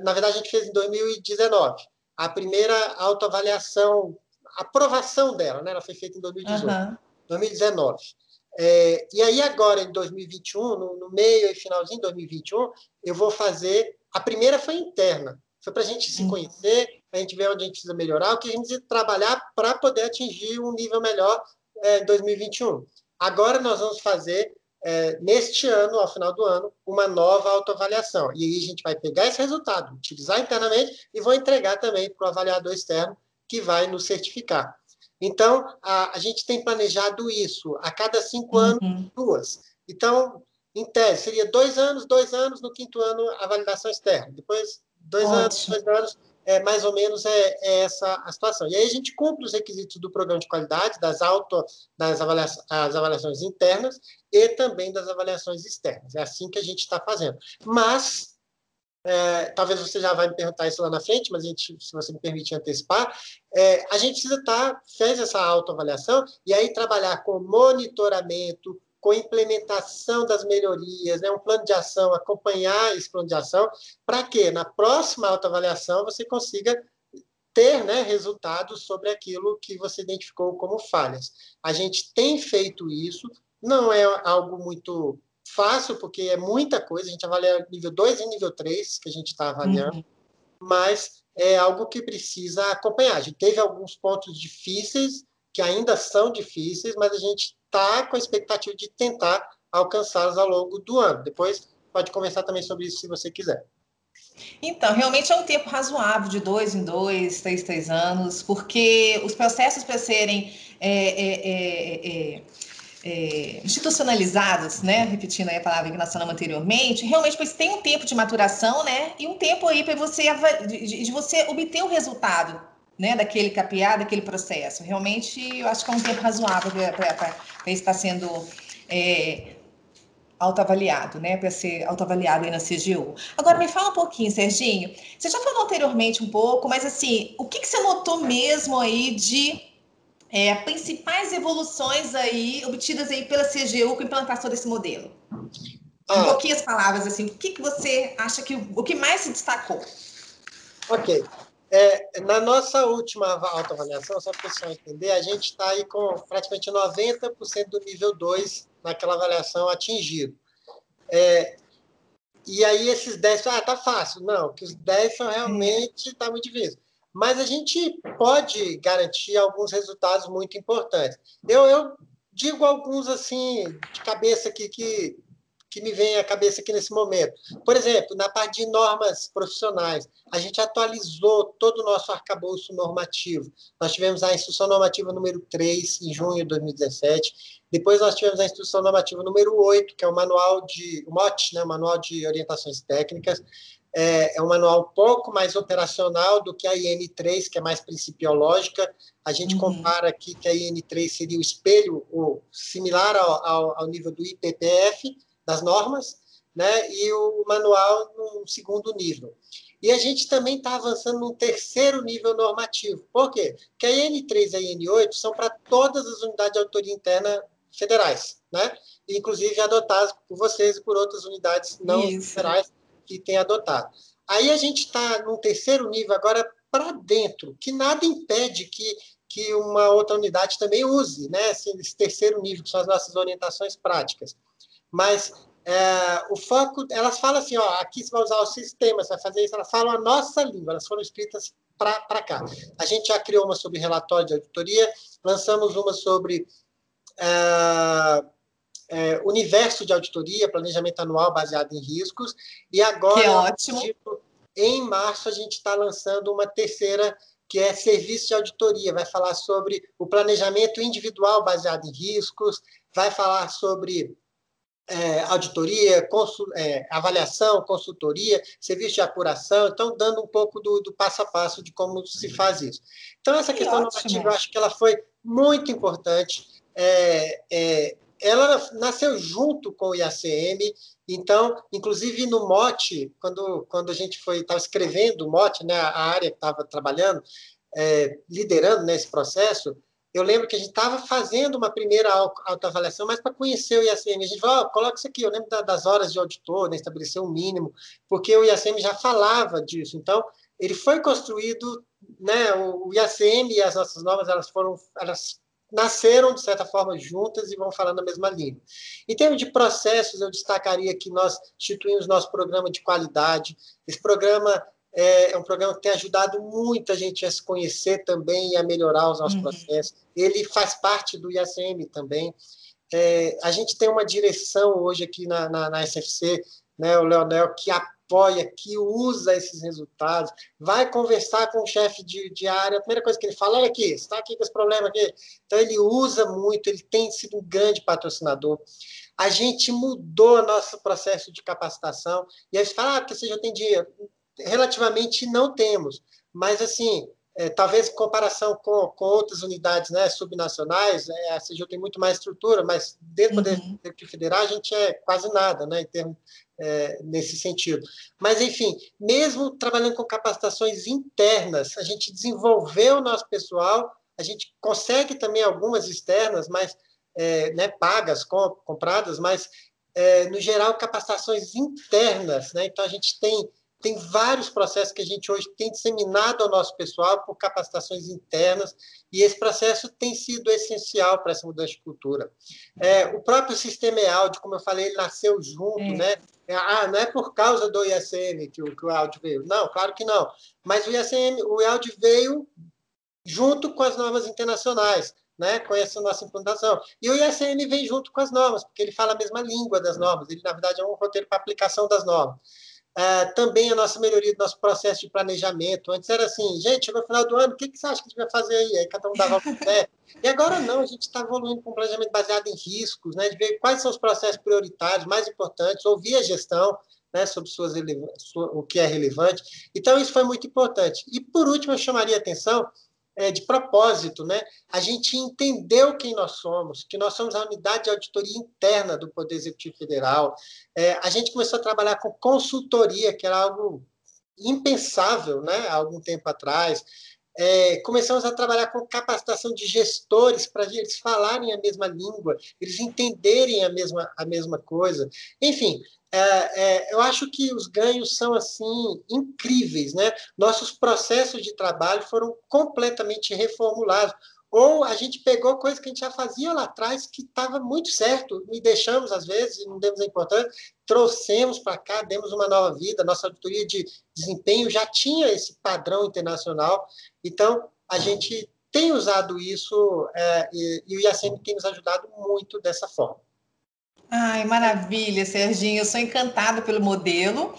na verdade, a gente fez em 2019, a primeira autoavaliação, aprovação dela, né? ela foi feita em 2018, uhum. 2019. É, e aí, agora, em 2021, no, no meio e finalzinho de 2021, eu vou fazer a primeira foi interna, foi para a gente se conhecer, para a gente ver onde a gente precisa melhorar, o que a gente precisa trabalhar para poder atingir um nível melhor é, em 2021. Agora nós vamos fazer, é, neste ano, ao final do ano, uma nova autoavaliação. E aí a gente vai pegar esse resultado, utilizar internamente e vou entregar também para o avaliador externo, que vai nos certificar. Então, a, a gente tem planejado isso, a cada cinco uhum. anos, duas. Então, em tese, seria dois anos, dois anos, no quinto ano a validação externa. Depois, dois Ótimo. anos, dois anos, é, mais ou menos é, é, essa a situação. E aí a gente cumpre os requisitos do programa de qualidade, das, auto, das avaliações, avaliações internas e também das avaliações externas. É assim que a gente está fazendo. Mas, é, talvez você já vai me perguntar isso lá na frente, mas a gente, se você me permitir antecipar, é, a gente precisa estar, tá, fez essa autoavaliação, e aí trabalhar com monitoramento, com implementação das melhorias, né, um plano de ação, acompanhar esse plano de ação, para que na próxima autoavaliação você consiga ter né, resultados sobre aquilo que você identificou como falhas. A gente tem feito isso, não é algo muito fácil, porque é muita coisa, a gente avalia nível 2 e nível 3, que a gente está avaliando, uhum. mas é algo que precisa acompanhar. A gente teve alguns pontos difíceis, que ainda são difíceis, mas a gente está com a expectativa de tentar alcançá-los ao longo do ano. Depois, pode conversar também sobre isso se você quiser. Então, realmente é um tempo razoável, de dois em dois, três, três anos, porque os processos para serem é, é, é, é é, institucionalizados, né? Repetindo a palavra que nós falamos anteriormente, realmente pois tem um tempo de maturação, né? E um tempo aí para você de, de, você obter o resultado, né? Daquele capear, daquele processo. Realmente, eu acho que é um tempo razoável para estar sendo é, autoavaliado, né? Para ser autoavaliado aí na CGU. Agora, me fala um pouquinho, Serginho. Você já falou anteriormente um pouco, mas assim, o que, que você notou mesmo aí de é, principais evoluções aí obtidas aí pela CGU com a implantação desse modelo? Ah, em pouquinhas palavras, assim, o que, que você acha que o que mais se destacou? Ok. É, na nossa última autoavaliação, só para o pessoal entender, a gente está aí com praticamente 90% do nível 2 naquela avaliação atingido. É, e aí esses 10, ah, tá fácil. Não, que os 10 são realmente, está muito difícil mas a gente pode garantir alguns resultados muito importantes. Eu, eu digo alguns assim de cabeça aqui que, que me vem à cabeça aqui nesse momento. Por exemplo, na parte de normas profissionais, a gente atualizou todo o nosso arcabouço normativo. Nós tivemos a instrução normativa número 3 em junho de 2017. Depois nós tivemos a instrução normativa número 8, que é o manual de o MOT, né, o manual de orientações técnicas é, é um manual um pouco mais operacional do que a IN3, que é mais principiológica. A gente uhum. compara aqui que a IN3 seria o espelho, ou similar ao, ao, ao nível do IPPF, das normas, né? e o manual no segundo nível. E a gente também está avançando num terceiro nível normativo. Por quê? Porque a IN3 e a IN8 são para todas as unidades de autoria interna federais, né? inclusive adotadas por vocês e por outras unidades não Isso. federais que tem adotado. Aí a gente está num terceiro nível agora para dentro, que nada impede que, que uma outra unidade também use, né? Esse, esse terceiro nível, que são as nossas orientações práticas. Mas é, o foco, elas falam assim, ó, aqui você vai usar o sistema, você vai fazer isso, elas falam a nossa língua, elas foram escritas para cá. A gente já criou uma sobre relatório de auditoria, lançamos uma sobre é, é, universo de auditoria, planejamento anual baseado em riscos, e agora, que ótimo. Tipo, em março, a gente está lançando uma terceira, que é serviço de auditoria, vai falar sobre o planejamento individual baseado em riscos, vai falar sobre é, auditoria, consul, é, avaliação, consultoria, serviço de apuração, então dando um pouco do, do, passo a passo de como se faz isso. Então, essa que questão ótimo. normativa, eu acho que ela foi muito importante. É, é, ela nasceu junto com o IACM, então, inclusive no mote, quando, quando a gente foi estava escrevendo o mote, né, a área que estava trabalhando, é, liderando nesse processo, eu lembro que a gente estava fazendo uma primeira autoavaliação, mas para conhecer o IACM. A gente falou, oh, coloca isso aqui, eu lembro das horas de auditor, né, estabelecer um mínimo, porque o IACM já falava disso. Então, ele foi construído, né, o IACM e as nossas normas, elas foram, elas nasceram, de certa forma, juntas e vão falando a mesma língua. Em termos de processos, eu destacaria que nós instituímos nosso programa de qualidade. Esse programa é, é um programa que tem ajudado muita gente a se conhecer também e a melhorar os nossos uhum. processos. Ele faz parte do IACM também. É, a gente tem uma direção hoje aqui na, na, na SFC, né, o Leonel, que apoia, que usa esses resultados, vai conversar com o chefe de, de área, a primeira coisa que ele fala, olha aqui, você está aqui com esse problema aqui. Então, ele usa muito, ele tem sido um grande patrocinador. A gente mudou nosso processo de capacitação, e aí você fala, ah, porque você já tem dinheiro. Relativamente não temos, mas assim, é, talvez em comparação com, com outras unidades né, subnacionais, é, a CGU tem muito mais estrutura, mas dentro uhum. do Executivo Federal a gente é quase nada, né, em termos, é, nesse sentido. Mas, enfim, mesmo trabalhando com capacitações internas, a gente desenvolveu o nosso pessoal, a gente consegue também algumas externas, mas é, né, pagas, compradas, mas, é, no geral, capacitações internas. Né, então, a gente tem tem vários processos que a gente hoje tem disseminado ao nosso pessoal por capacitações internas, e esse processo tem sido essencial para essa mudança de cultura. É, o próprio sistema EALD, como eu falei, ele nasceu junto, é. né? Ah, não é por causa do ISM que o, que o EALD veio. Não, claro que não. Mas o ISM, o EALD veio junto com as normas internacionais. né, com essa nossa implantação. E o ISM vem junto com as normas, porque ele fala a mesma língua das normas, ele, na verdade, é um roteiro para aplicação das normas. Uh, também a nossa melhoria do nosso processo de planejamento. Antes era assim, gente, no final do ano, o que, que você acha que a gente vai fazer aí? Aí cada um dava uma ideia. E agora não, a gente está evoluindo com um planejamento baseado em riscos, né, de ver quais são os processos prioritários, mais importantes, ouvir a gestão, né, sobre suas o que é relevante. Então, isso foi muito importante. E, por último, eu chamaria a atenção é, de propósito, né? A gente entendeu quem nós somos, que nós somos a unidade de auditoria interna do Poder Executivo Federal. É, a gente começou a trabalhar com consultoria, que era algo impensável, né? Há algum tempo atrás. É, começamos a trabalhar com capacitação de gestores para eles falarem a mesma língua, eles entenderem a mesma, a mesma coisa. Enfim, é, é, eu acho que os ganhos são assim incríveis, né? Nossos processos de trabalho foram completamente reformulados. Ou a gente pegou coisa que a gente já fazia lá atrás que estava muito certo e deixamos às vezes, não demos a importância, trouxemos para cá, demos uma nova vida. Nossa auditoria de desempenho já tinha esse padrão internacional, então a gente tem usado isso é, e, e o IACM tem nos ajudado muito dessa forma. Ai, maravilha, Serginho. Eu sou encantada pelo modelo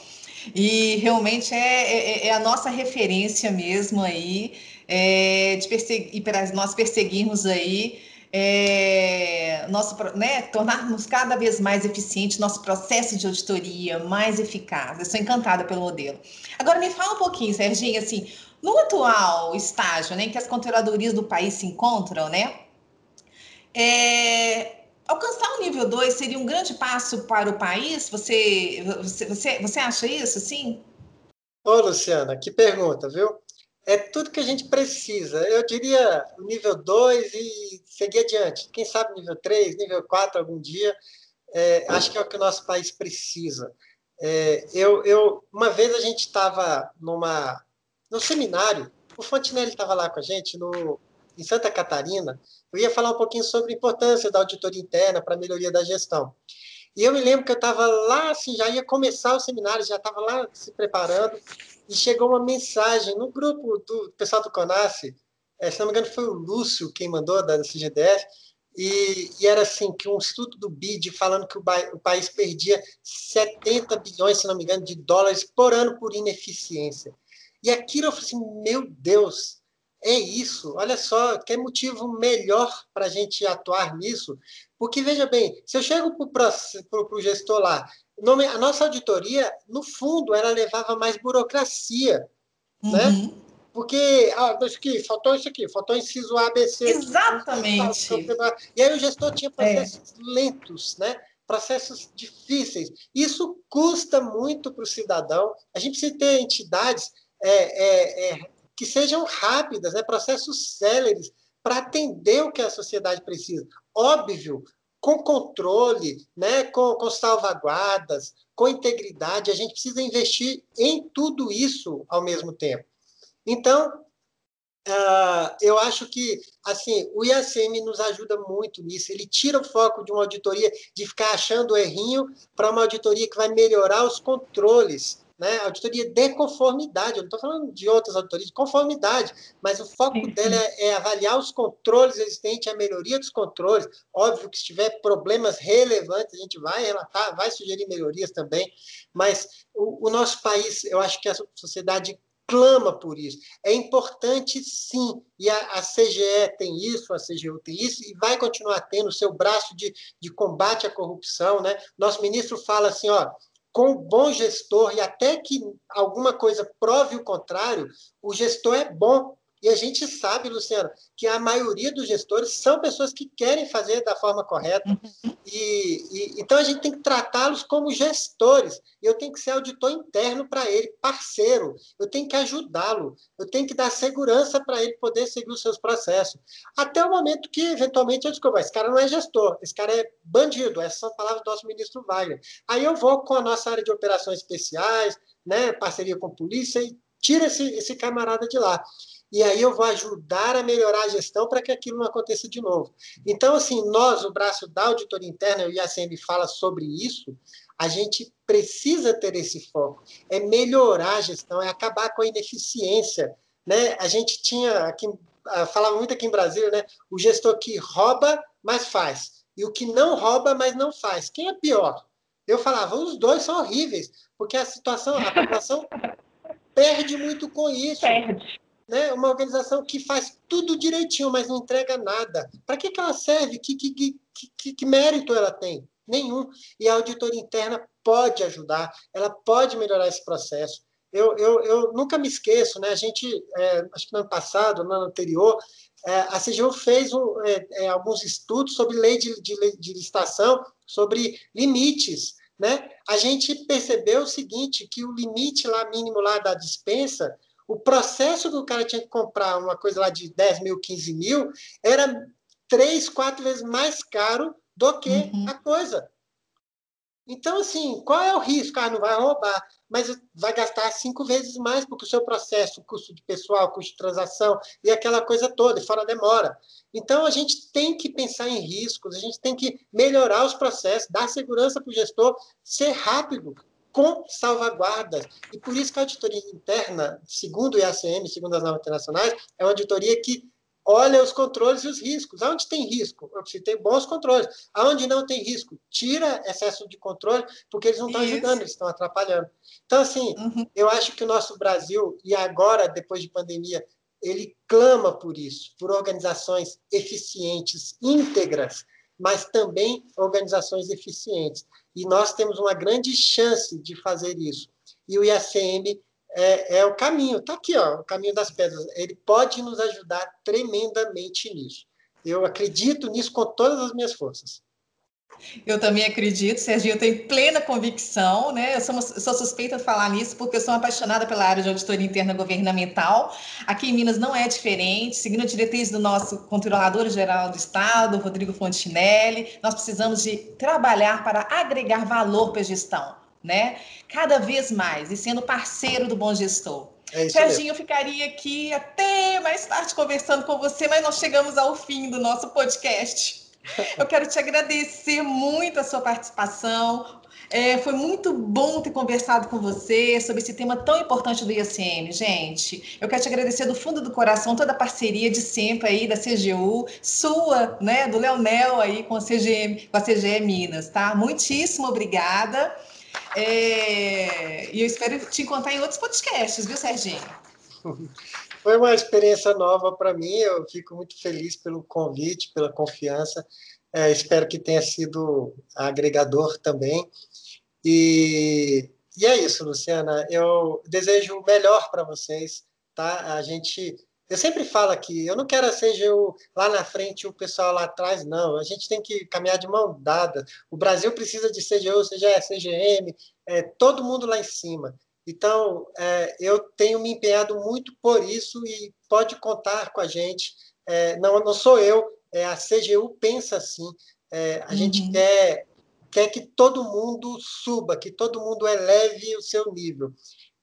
e realmente é, é, é a nossa referência mesmo aí, é, de perseguir, para nós perseguirmos aí, é, nosso, né, tornarmos cada vez mais eficiente nosso processo de auditoria, mais eficaz. Eu sou encantada pelo modelo. Agora me fala um pouquinho, Serginho, assim, no atual estágio né, em que as controladorias do país se encontram, né? É, Alcançar o nível 2 seria um grande passo para o país? Você, você, você, você acha isso, sim? Ô, Luciana, que pergunta, viu? É tudo que a gente precisa. Eu diria nível 2 e seguir adiante. Quem sabe nível 3, nível 4 algum dia. É, acho que é o que o nosso país precisa. É, eu, eu, uma vez a gente estava numa no seminário, o Fontinelli estava lá com a gente no, em Santa Catarina, eu ia falar um pouquinho sobre a importância da auditoria interna para a melhoria da gestão. E eu me lembro que eu estava lá, assim, já ia começar o seminário, já estava lá se preparando, e chegou uma mensagem no grupo do pessoal do CONASSE, é, se não me engano foi o Lúcio quem mandou, da CGDF, e, e, era assim, que um estudo do BID falando que o, o, país perdia 70 bilhões, se não me engano, de dólares por ano por ineficiência. E aquilo eu falei assim, meu Deus, é isso. Olha só, que motivo melhor para a gente atuar nisso. Porque, veja bem, se eu chego para o gestor lá, a nossa auditoria, no fundo, ela levava mais burocracia, né? uhum. né? Porque, ah, aqui, faltou isso aqui, faltou inciso ABC. Exatamente. E aí o gestor tinha processos é. lentos, né? processos difíceis. Isso custa muito para o cidadão. A gente precisa ter entidades é, é, é, que sejam rápidas, né, processos céleres, para atender o que a sociedade precisa. Óbvio, com controle, né, com, com salvaguardas, com integridade, a gente precisa investir em tudo isso ao mesmo tempo. Então, uh, eu acho que assim o IACM nos ajuda muito nisso. Ele tira o foco de uma auditoria de ficar achando errinho para uma auditoria que vai melhorar os controles né? Auditoria de conformidade, eu não estou falando de outras auditorias, de conformidade, mas o foco sim, dela é, é, avaliar os controles existentes, a melhoria dos controles. Óbvio que se tiver problemas relevantes, a gente vai relatar, vai sugerir melhorias também, mas o, o nosso país, eu acho que a sociedade clama por isso. É importante, sim, e a, a, CGE tem isso, a CGU tem isso, e vai continuar tendo o seu braço de, de combate à corrupção. Né? Nosso ministro fala assim: ó, com o bom gestor, e até que alguma coisa prove o contrário, o gestor é bom. E a gente sabe, Luciana, que a maioria dos gestores são pessoas que querem fazer da forma correta. Uhum. E, e, então a gente tem que tratá-los como gestores. Eu tenho que ser auditor interno para ele, parceiro. Eu tenho que ajudá-lo. Eu tenho que dar segurança para ele poder seguir os seus processos. Até o momento que, eventualmente, eu descubro, esse cara não é gestor, esse cara é bandido. Essas são palavras do nosso ministro Wagner. Aí eu vou com a nossa área de operações especiais, né, parceria com a polícia, e tira esse, esse camarada de lá e aí eu vou ajudar a melhorar a gestão para que aquilo não aconteça de novo. Então, assim, nós, o braço da auditoria interna, o IACM fala sobre isso, a gente precisa ter esse foco, é melhorar a gestão, é acabar com a ineficiência. Né? A gente tinha aqui ah, falava muito aqui em Brasília, né? O gestor que rouba, mas faz. E o que não rouba, mas não faz. Quem é pior? Eu falava, os dois são horríveis, porque a situação, a população perde muito com isso. Perde. Né? Uma organização que faz tudo direitinho, mas não entrega nada. Para que, que ela serve? Que, que, que, que mérito ela tem? Nenhum. E a auditoria interna pode ajudar, ela pode melhorar esse processo. Eu, eu, eu nunca me esqueço, né? A gente, é, acho que no ano passado, no ano anterior, é, a CGU fez um, é, é, alguns estudos sobre lei de, de, de licitação, sobre limites. Né? A gente percebeu o seguinte, que o limite lá mínimo lá da dispensa, o processo que o cara tinha que comprar uma coisa lá de 10 mil, 15 mil, era três, quatro vezes mais caro do que uhum. a coisa. Então, assim, qual é o risco? Ah, não vai roubar, mas vai gastar cinco vezes mais, porque o seu processo, custo de pessoal, custo de transação e aquela coisa toda, e fora demora. Então, a gente tem que pensar em riscos, a gente tem que melhorar os processos, dar segurança para o gestor, ser rápido, com salvaguardas. E por isso que a auditoria interna, segundo o IACM, segundo as normas internacionais, é uma auditoria que olha os controles e os riscos. Aonde tem risco? Eu preciso ter bons controles. Aonde não tem risco, tira excesso de controle, porque eles não estão ajudando, eles estão atrapalhando. Então, assim, uhum. eu acho que o nosso Brasil, e agora, depois de pandemia, ele clama por isso, por organizações eficientes, íntegras, mas também organizações eficientes. E nós temos uma grande chance de fazer isso. E o IACM é, é o caminho, está aqui, ó, o caminho das pedras. Ele pode nos ajudar tremendamente nisso. Eu acredito nisso com todas as minhas forças. Eu também acredito, Serginho, eu tenho plena convicção, né? Eu sou, sou, suspeita de falar nisso porque eu sou apaixonada pela área de auditoria interna governamental. Aqui em Minas não é diferente, seguindo a diretriz do nosso controlador-geral do Estado, Rodrigo Fontinelli, nós precisamos de trabalhar para agregar valor para a gestão né? Cada vez mais, e sendo parceiro do bom gestor. É Serginho, eu ficaria aqui até mais tarde conversando com você, mas nós chegamos ao fim do nosso podcast. Eu quero te agradecer muito a sua participação. É, foi muito bom ter conversado com você sobre esse tema tão importante do IACM, gente. Eu quero te agradecer do fundo do coração toda a parceria de sempre aí da CGU, sua, né, do Leonel aí com a CGE, com a CGE Minas, tá? Muitíssimo obrigada. É, e eu espero te encontrar em outros podcasts, viu, Serginho? Foi uma experiência nova para mim, eu fico muito feliz pelo convite, pela confiança. É, espero que tenha sido agregador também. E, e é isso, Luciana. Eu desejo o melhor para vocês. Tá? A gente eu sempre falo aqui, eu não quero ser o, lá na frente o pessoal lá atrás, não. A gente tem que caminhar de mão dada. O Brasil precisa de CGU, CGE, CGM, é, todo mundo lá em cima. Então, é, eu tenho me empenhado muito por isso e pode contar com a gente. É, não, não sou eu, é, a CGU pensa assim. É, a uhum. gente quer, quer que todo mundo suba, que todo mundo eleve o seu nível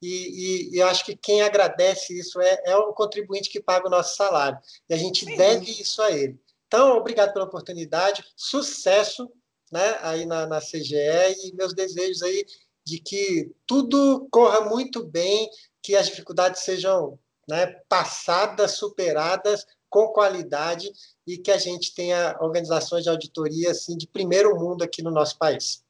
e, e, e, eu acho que quem agradece isso é, é o contribuinte que paga o nosso salário. E a gente Sim. deve isso a ele. Então, obrigado pela oportunidade, sucesso né, aí na, na CGE e meus desejos aí de que tudo corra muito bem, que as dificuldades sejam né, passadas, superadas com qualidade e que a gente tenha organizações de auditoria assim de primeiro mundo aqui no nosso país.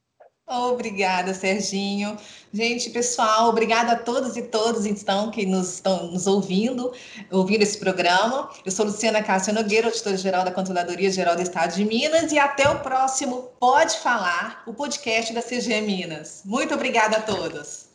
Obrigada, Serginho. Gente, pessoal, obrigada a todos e todas então que nos estão nos ouvindo, ouvindo esse programa. Eu sou Luciana Cássia Nogueira, auditora-geral da Controladoria Geral do Estado de Minas, e até o próximo Pode Falar, o podcast da CG Minas. Muito obrigada a todos.